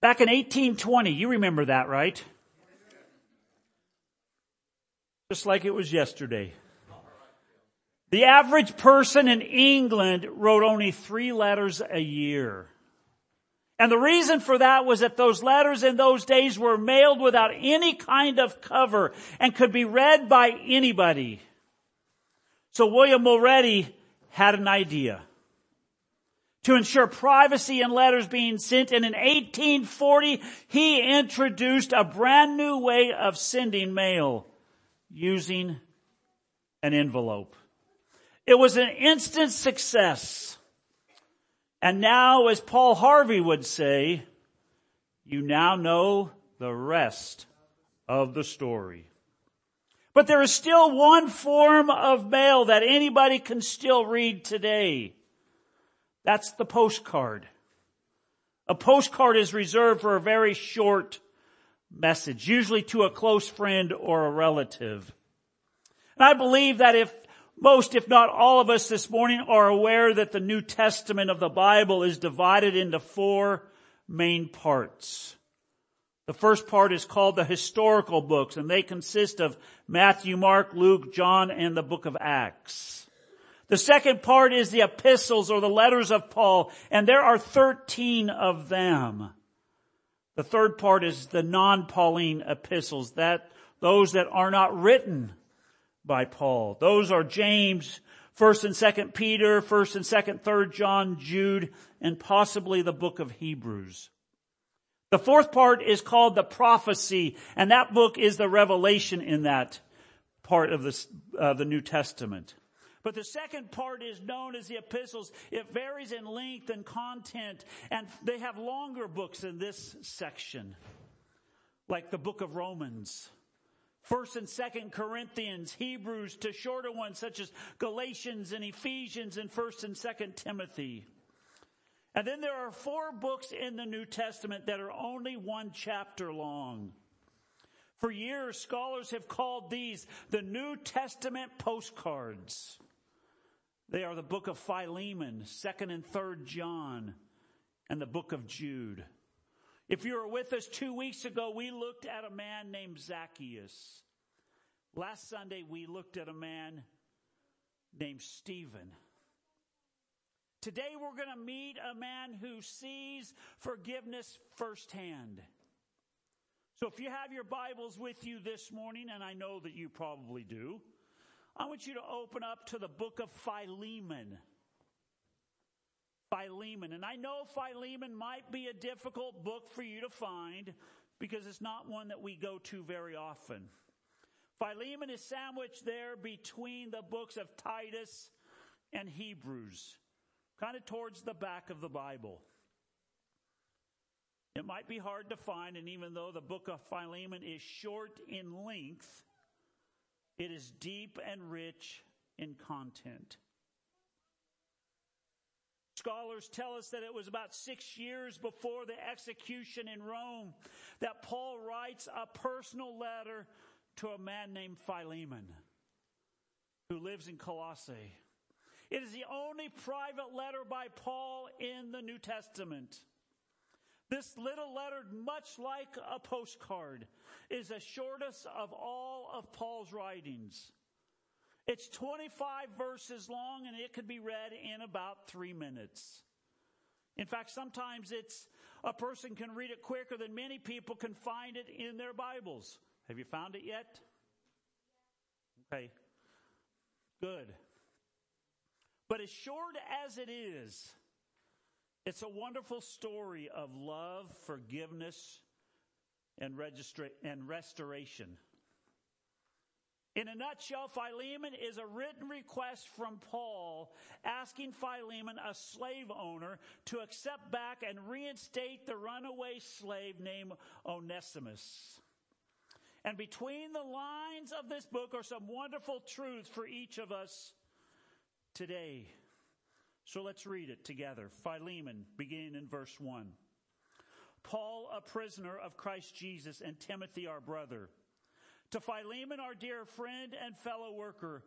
Back in 1820, you remember that, right? Just like it was yesterday. The average person in England wrote only three letters a year. And the reason for that was that those letters in those days were mailed without any kind of cover and could be read by anybody. So William Mulready had an idea to ensure privacy in letters being sent. And in 1840, he introduced a brand new way of sending mail using an envelope. It was an instant success. And now, as Paul Harvey would say, you now know the rest of the story. But there is still one form of mail that anybody can still read today. That's the postcard. A postcard is reserved for a very short message, usually to a close friend or a relative. And I believe that if most, if not all of us this morning are aware that the New Testament of the Bible is divided into four main parts. The first part is called the historical books and they consist of Matthew, Mark, Luke, John, and the book of Acts. The second part is the epistles or the letters of Paul and there are 13 of them. The third part is the non-Pauline epistles that, those that are not written by Paul. Those are James, 1st and 2nd Peter, 1st and 2nd, 3rd John, Jude, and possibly the book of Hebrews. The fourth part is called the prophecy, and that book is the revelation in that part of uh, the New Testament. But the second part is known as the epistles. It varies in length and content, and they have longer books in this section, like the book of Romans. First and Second Corinthians, Hebrews to shorter ones such as Galatians and Ephesians and First and Second Timothy. And then there are four books in the New Testament that are only one chapter long. For years, scholars have called these the New Testament postcards. They are the book of Philemon, 2nd and 3rd John, and the book of Jude. If you were with us two weeks ago, we looked at a man named Zacchaeus. Last Sunday, we looked at a man named Stephen. Today, we're going to meet a man who sees forgiveness firsthand. So if you have your Bibles with you this morning, and I know that you probably do, I want you to open up to the book of Philemon. Philemon. And I know Philemon might be a difficult book for you to find because it's not one that we go to very often. Philemon is sandwiched there between the books of Titus and Hebrews, kind of towards the back of the Bible. It might be hard to find, and even though the book of Philemon is short in length, it is deep and rich in content. Scholars tell us that it was about six years before the execution in Rome that Paul writes a personal letter to a man named Philemon who lives in Colossae. It is the only private letter by Paul in the New Testament. This little letter, much like a postcard, is the shortest of all of Paul's writings. It's 25 verses long and it could be read in about three minutes. In fact, sometimes it's a person can read it quicker than many people can find it in their Bibles. Have you found it yet? Okay. Good. But as short as it is, it's a wonderful story of love, forgiveness, and, registra- and restoration. In a nutshell, Philemon is a written request from Paul asking Philemon, a slave owner, to accept back and reinstate the runaway slave named Onesimus. And between the lines of this book are some wonderful truths for each of us today. So let's read it together. Philemon, beginning in verse 1. Paul, a prisoner of Christ Jesus, and Timothy, our brother to Philemon, our dear friend and fellow worker,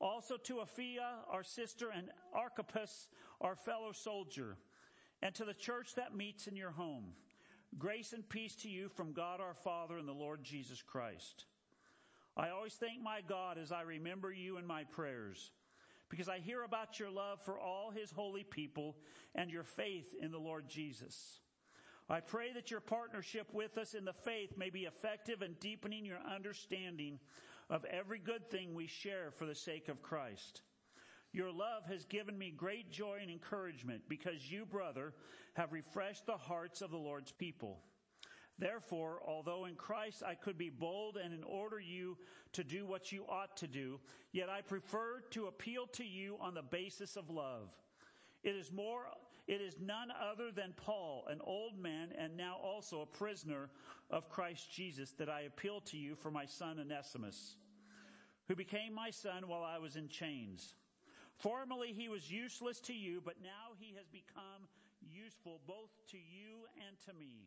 also to Apphia, our sister, and Archippus, our fellow soldier, and to the church that meets in your home. Grace and peace to you from God our Father and the Lord Jesus Christ. I always thank my God as I remember you in my prayers, because I hear about your love for all his holy people and your faith in the Lord Jesus. I pray that your partnership with us in the faith may be effective in deepening your understanding of every good thing we share for the sake of Christ. Your love has given me great joy and encouragement because you, brother, have refreshed the hearts of the Lord's people. Therefore, although in Christ I could be bold and in order you to do what you ought to do, yet I prefer to appeal to you on the basis of love. It is more, it is none other than Paul, an old man and now also a prisoner of Christ Jesus that I appeal to you for my son Onesimus, who became my son while I was in chains. Formerly he was useless to you, but now he has become useful both to you and to me.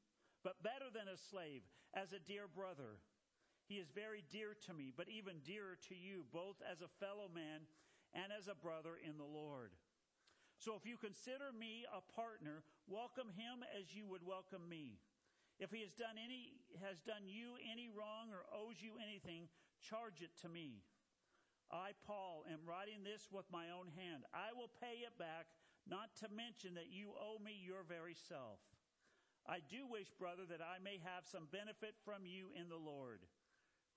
but better than a slave, as a dear brother. He is very dear to me, but even dearer to you, both as a fellow man and as a brother in the Lord. So if you consider me a partner, welcome him as you would welcome me. If he has done any, has done you any wrong or owes you anything, charge it to me. I, Paul, am writing this with my own hand. I will pay it back, not to mention that you owe me your very self. I do wish, brother, that I may have some benefit from you in the Lord.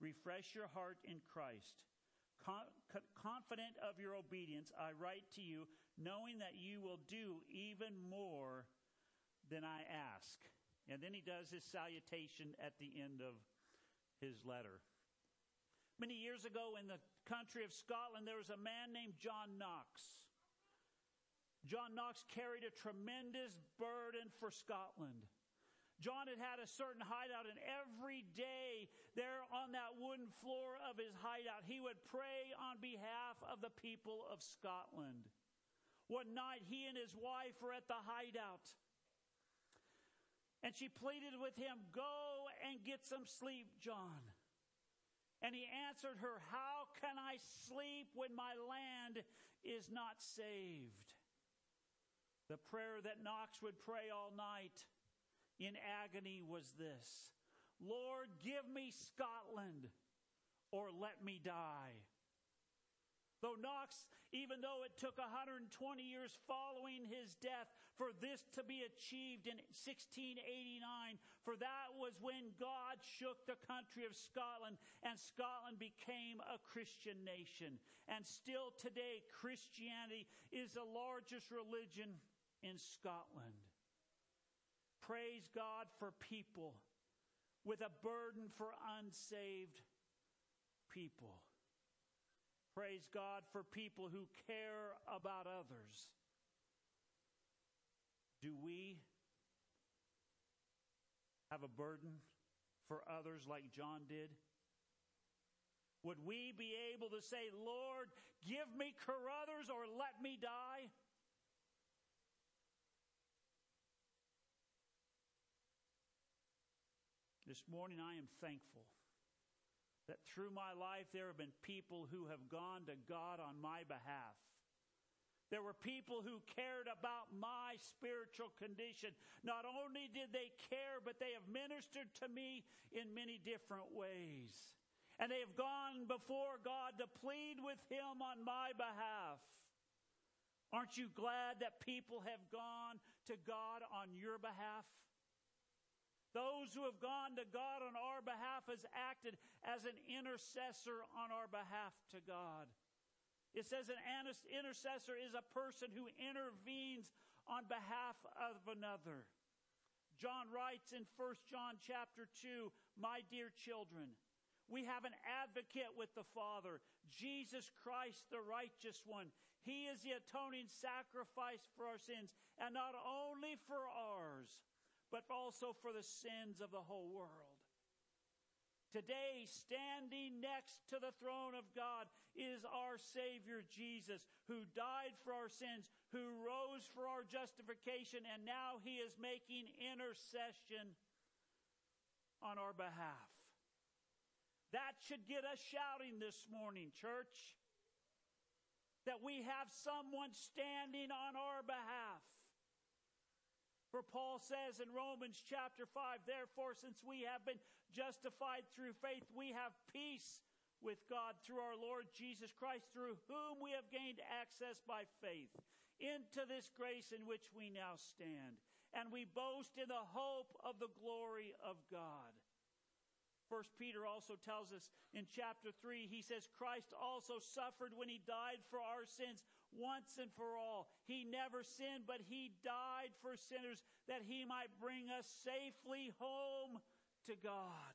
Refresh your heart in Christ. confident of your obedience, I write to you, knowing that you will do even more than I ask. And then he does his salutation at the end of his letter. Many years ago in the country of Scotland, there was a man named John Knox. John Knox carried a tremendous burden for Scotland. John had had a certain hideout, and every day there on that wooden floor of his hideout, he would pray on behalf of the people of Scotland. One night, he and his wife were at the hideout, and she pleaded with him, Go and get some sleep, John. And he answered her, How can I sleep when my land is not saved? The prayer that Knox would pray all night in agony was this Lord, give me Scotland or let me die. Though Knox, even though it took 120 years following his death for this to be achieved in 1689, for that was when God shook the country of Scotland and Scotland became a Christian nation. And still today, Christianity is the largest religion in Scotland. Praise God for people with a burden for unsaved people. Praise God for people who care about others. Do we have a burden for others like John did? Would we be able to say, Lord, give me Carruthers or let me die? This morning I am thankful that through my life there have been people who have gone to God on my behalf. There were people who cared about my spiritual condition. Not only did they care, but they have ministered to me in many different ways. And they have gone before God to plead with Him on my behalf. Aren't you glad that people have gone to God on your behalf? Those who have gone to God on our behalf has acted as an intercessor on our behalf to God. It says an intercessor is a person who intervenes on behalf of another. John writes in 1 John chapter 2, My dear children, we have an advocate with the Father, Jesus Christ, the righteous one. He is the atoning sacrifice for our sins, and not only for ours but also for the sins of the whole world. Today, standing next to the throne of God is our Savior Jesus, who died for our sins, who rose for our justification, and now He is making intercession on our behalf. That should get us shouting this morning, church. That we have someone standing on our behalf. For Paul says in Romans chapter 5, therefore, since we have been justified through faith, we have peace with God through our Lord Jesus Christ, through whom we have gained access by faith into this grace in which we now stand. And we boast in the hope of the glory of God. First Peter also tells us in chapter 3, he says, Christ also suffered when he died for our sins once and for all. He never sinned, but he died for sinners that he might bring us safely home to God.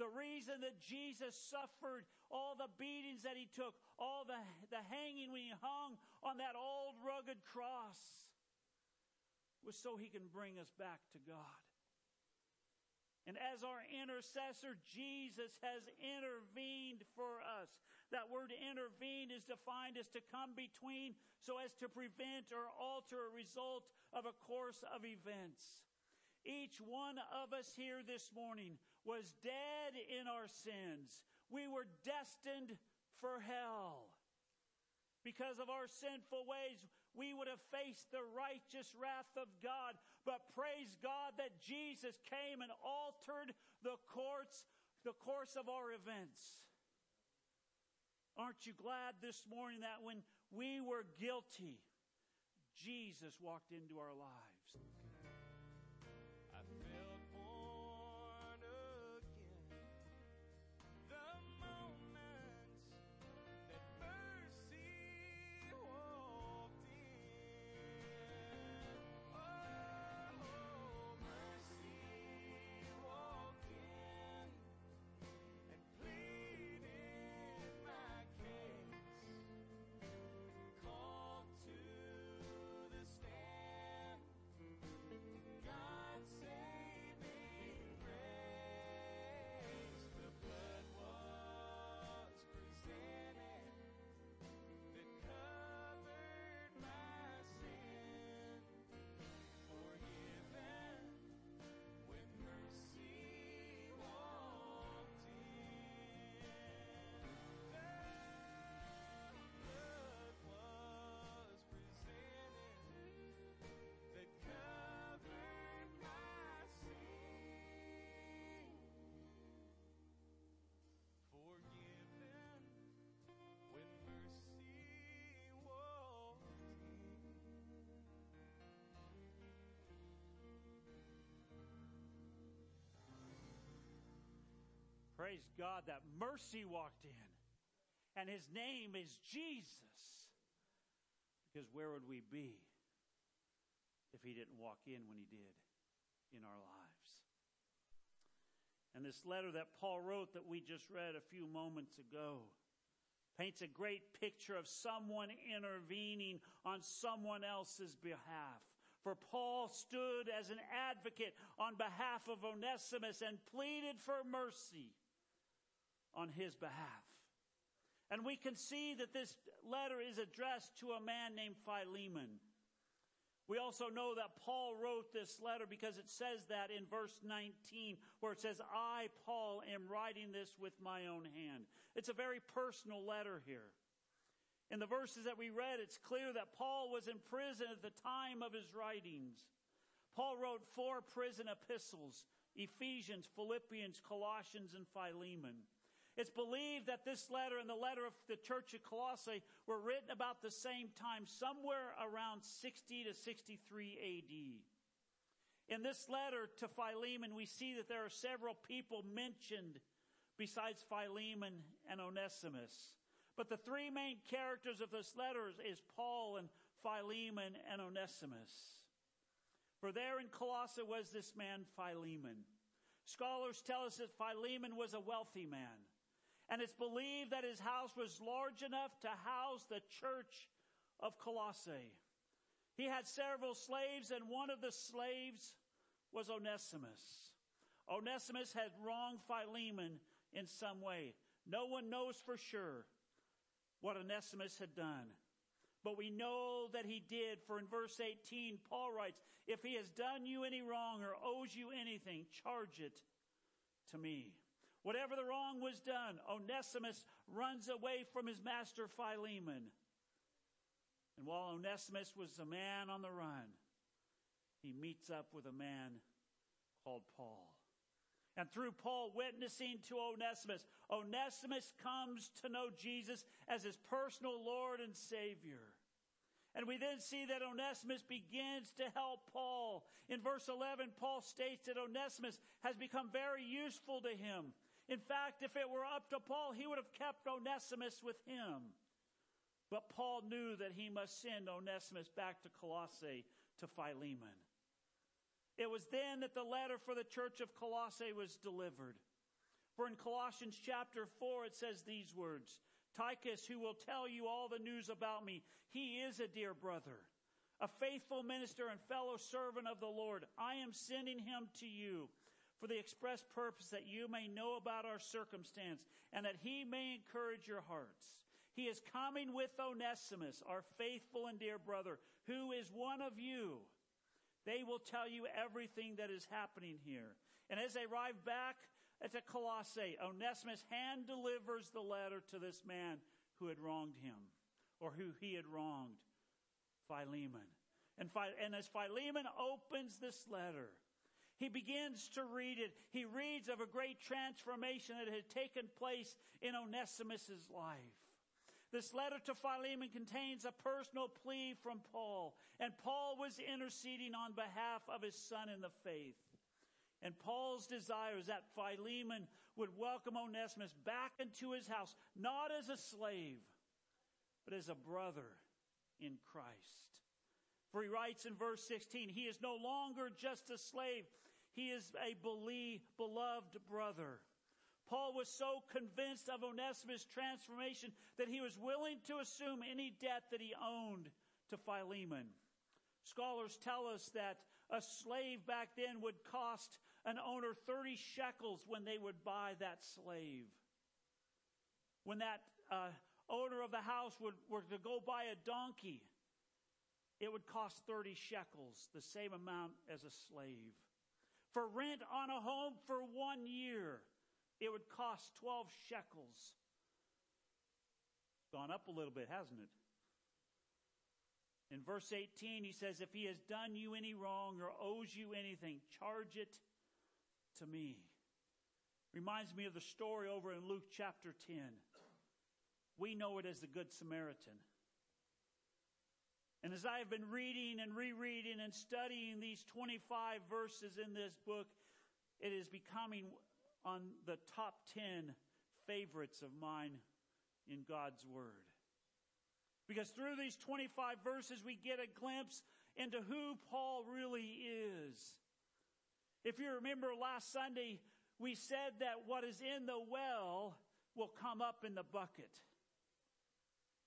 The reason that Jesus suffered, all the beatings that he took, all the, the hanging when he hung on that old rugged cross, was so he can bring us back to God. And as our intercessor, Jesus has intervened for us. That word intervene is defined as to come between so as to prevent or alter a result of a course of events. Each one of us here this morning was dead in our sins. We were destined for hell. Because of our sinful ways, we would have faced the righteous wrath of God. But praise God that Jesus came and altered the courts, the course of our events. Aren't you glad this morning that when we were guilty, Jesus walked into our lives? Praise God that mercy walked in. And his name is Jesus. Because where would we be if he didn't walk in when he did in our lives? And this letter that Paul wrote that we just read a few moments ago paints a great picture of someone intervening on someone else's behalf. For Paul stood as an advocate on behalf of Onesimus and pleaded for mercy on his behalf. And we can see that this letter is addressed to a man named Philemon. We also know that Paul wrote this letter because it says that in verse 19 where it says, I, Paul, am writing this with my own hand. It's a very personal letter here. In the verses that we read, it's clear that Paul was in prison at the time of his writings. Paul wrote four prison epistles, Ephesians, Philippians, Colossians, and Philemon. It's believed that this letter and the letter of the church of Colossae were written about the same time, somewhere around 60 to 63 AD. In this letter to Philemon, we see that there are several people mentioned besides Philemon and Onesimus. But the three main characters of this letter is Paul and Philemon and Onesimus. For there in Colossae was this man Philemon. Scholars tell us that Philemon was a wealthy man and it's believed that his house was large enough to house the church of Colossae. He had several slaves and one of the slaves was Onesimus. Onesimus had wronged Philemon in some way. No one knows for sure what Onesimus had done. But we know that he did, for in verse 18, Paul writes, If he has done you any wrong or owes you anything, charge it to me. Whatever the wrong was done, Onesimus runs away from his master Philemon. And while Onesimus was a man on the run, he meets up with a man called Paul. And through Paul witnessing to Onesimus, Onesimus comes to know Jesus as his personal Lord and Savior. And we then see that Onesimus begins to help Paul. In verse 11, Paul states that Onesimus has become very useful to him. In fact, if it were up to Paul, he would have kept Onesimus with him. But Paul knew that he must send Onesimus back to Colossae to Philemon. It was then that the letter for the church of Colossae was delivered. For in Colossians chapter 4, it says these words, Tychus, who will tell you all the news about me, he is a dear brother, a faithful minister and fellow servant of the Lord. I am sending him to you for the express purpose that you may know about our circumstance and that he may encourage your hearts. He is coming with Onesimus, our faithful and dear brother, who is one of you. They will tell you everything that is happening here. And as they arrive back at the Colossae, Onesimus hand delivers the letter to this man who had wronged him, or who he had wronged, Philemon. And, and as Philemon opens this letter, he begins to read it. He reads of a great transformation that had taken place in Onesimus' life. This letter to Philemon contains a personal plea from Paul, and Paul was interceding on behalf of his son in the faith. And Paul's desire is that Philemon would welcome Onesimus back into his house, not as a slave, but as a brother in Christ. For he writes in verse 16, he is no longer just a slave. He is a beloved brother. Paul was so convinced of Onesimus' transformation that he was willing to assume any debt that he owned to Philemon. Scholars tell us that a slave back then would cost an owner 30 shekels when they would buy that slave. When that uh, owner of the house would, were to go buy a donkey, it would cost 30 shekels, the same amount as a slave. For rent on a home for one year, it would cost 12 shekels. Gone up a little bit, hasn't it? In verse 18, he says, If he has done you any wrong or owes you anything, charge it to me. Reminds me of the story over in Luke chapter 10. We know it as the Good Samaritan. And as I have been reading and rereading and studying these 25 verses in this book, it is becoming on the top 10 favorites of mine in God's Word. Because through these 25 verses, we get a glimpse into who Paul really is. If you remember last Sunday, we said that what is in the well will come up in the bucket.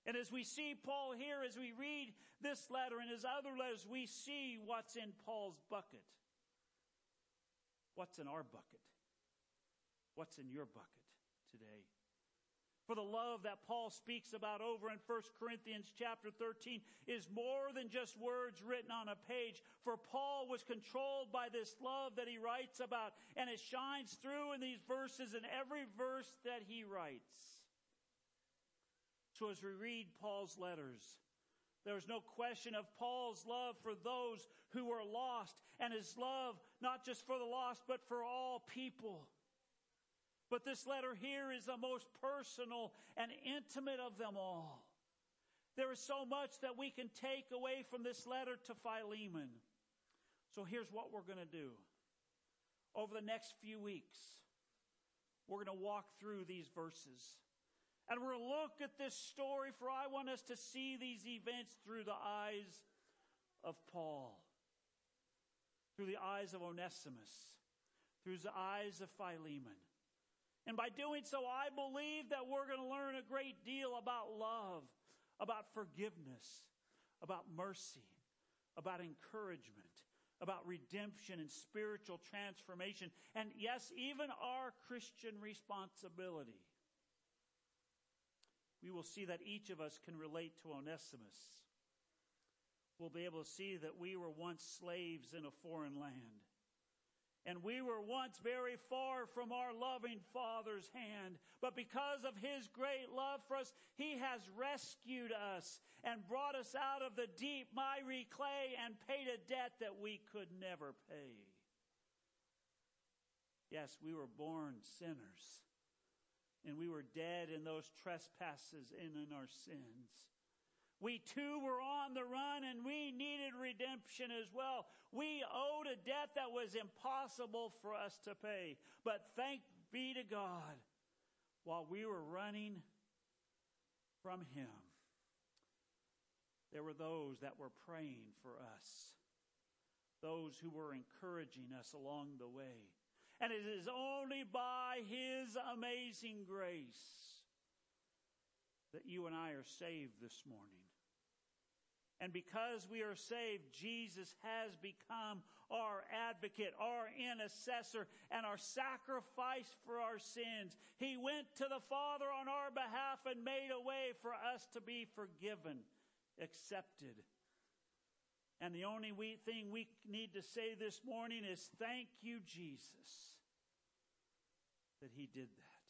And as we see Paul here, as we read this letter and his other letters, we see what's in Paul's bucket. What's in our bucket? What's in your bucket today? For the love that Paul speaks about over in 1 Corinthians chapter 13 is more than just words written on a page. For Paul was controlled by this love that he writes about and it shines through in these verses in every verse that he writes. So as we read Paul's letters, there is no question of Paul's love for those who are lost and his love not just for the lost, but for all people. But this letter here is the most personal and intimate of them all. There is so much that we can take away from this letter to Philemon. So here's what we're going to do. Over the next few weeks, we're going to walk through these verses. And we're going to look at this story, for I want us to see these events through the eyes of Paul, through the eyes of Onesimus, through the eyes of Philemon. And by doing so, I believe that we're going to learn a great deal about love, about forgiveness, about mercy, about encouragement, about redemption and spiritual transformation, and yes, even our Christian responsibility. We will see that each of us can relate to Onesimus. We'll be able to see that we were once slaves in a foreign land. And we were once very far from our loving Father's hand. But because of His great love for us, He has rescued us and brought us out of the deep, miry clay and paid a debt that we could never pay. Yes, we were born sinners. And we were dead in those trespasses and in our sins. We too were on the run and we needed redemption as well. We owed a debt that was impossible for us to pay. But thank be to God, while we were running from Him, there were those that were praying for us. Those who were encouraging us along the way. And it is only by His amazing grace that you and I are saved this morning. And because we are saved, Jesus has become our advocate, our intercessor, and our sacrifice for our sins. He went to the Father on our behalf and made a way for us to be forgiven, accepted. And the only thing we need to say this morning is thank you, Jesus, that He did that.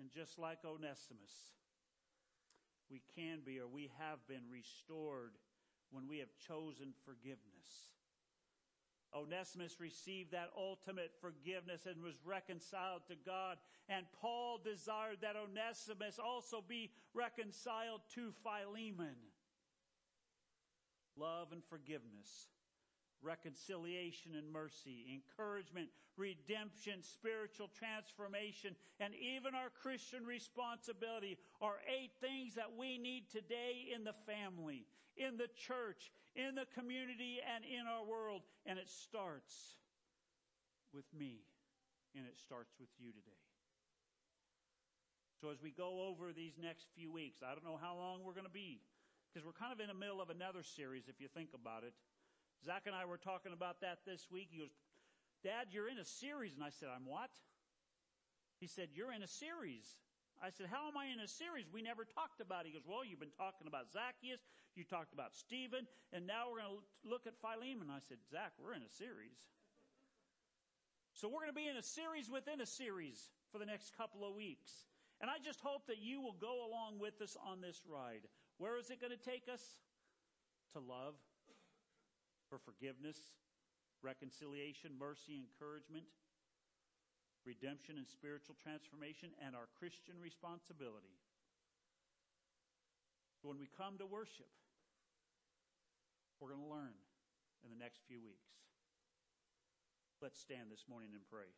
And just like Onesimus, we can be or we have been restored when we have chosen forgiveness. Onesimus received that ultimate forgiveness and was reconciled to God. And Paul desired that Onesimus also be reconciled to Philemon. Love and forgiveness reconciliation and mercy, encouragement, redemption, spiritual transformation, and even our Christian responsibility are eight things that we need today in the family, in the church, in the community, and in our world. And it starts with me, and it starts with you today. So as we go over these next few weeks, I don't know how long we're going to be, because we're kind of in the middle of another series if you think about it. Zach and I were talking about that this week. He goes, Dad, you're in a series. And I said, I'm what? He said, You're in a series. I said, How am I in a series? We never talked about it. He goes, Well, you've been talking about Zacchaeus, you talked about Stephen, and now we're going to look at Philemon. I said, Zach, we're in a series. So we're going to be in a series within a series for the next couple of weeks. And I just hope that you will go along with us on this ride. Where is it going to take us? To love for forgiveness, reconciliation, mercy, encouragement, redemption and spiritual transformation, and our Christian responsibility. When we come to worship, we're going to learn in the next few weeks. Let's stand this morning and pray.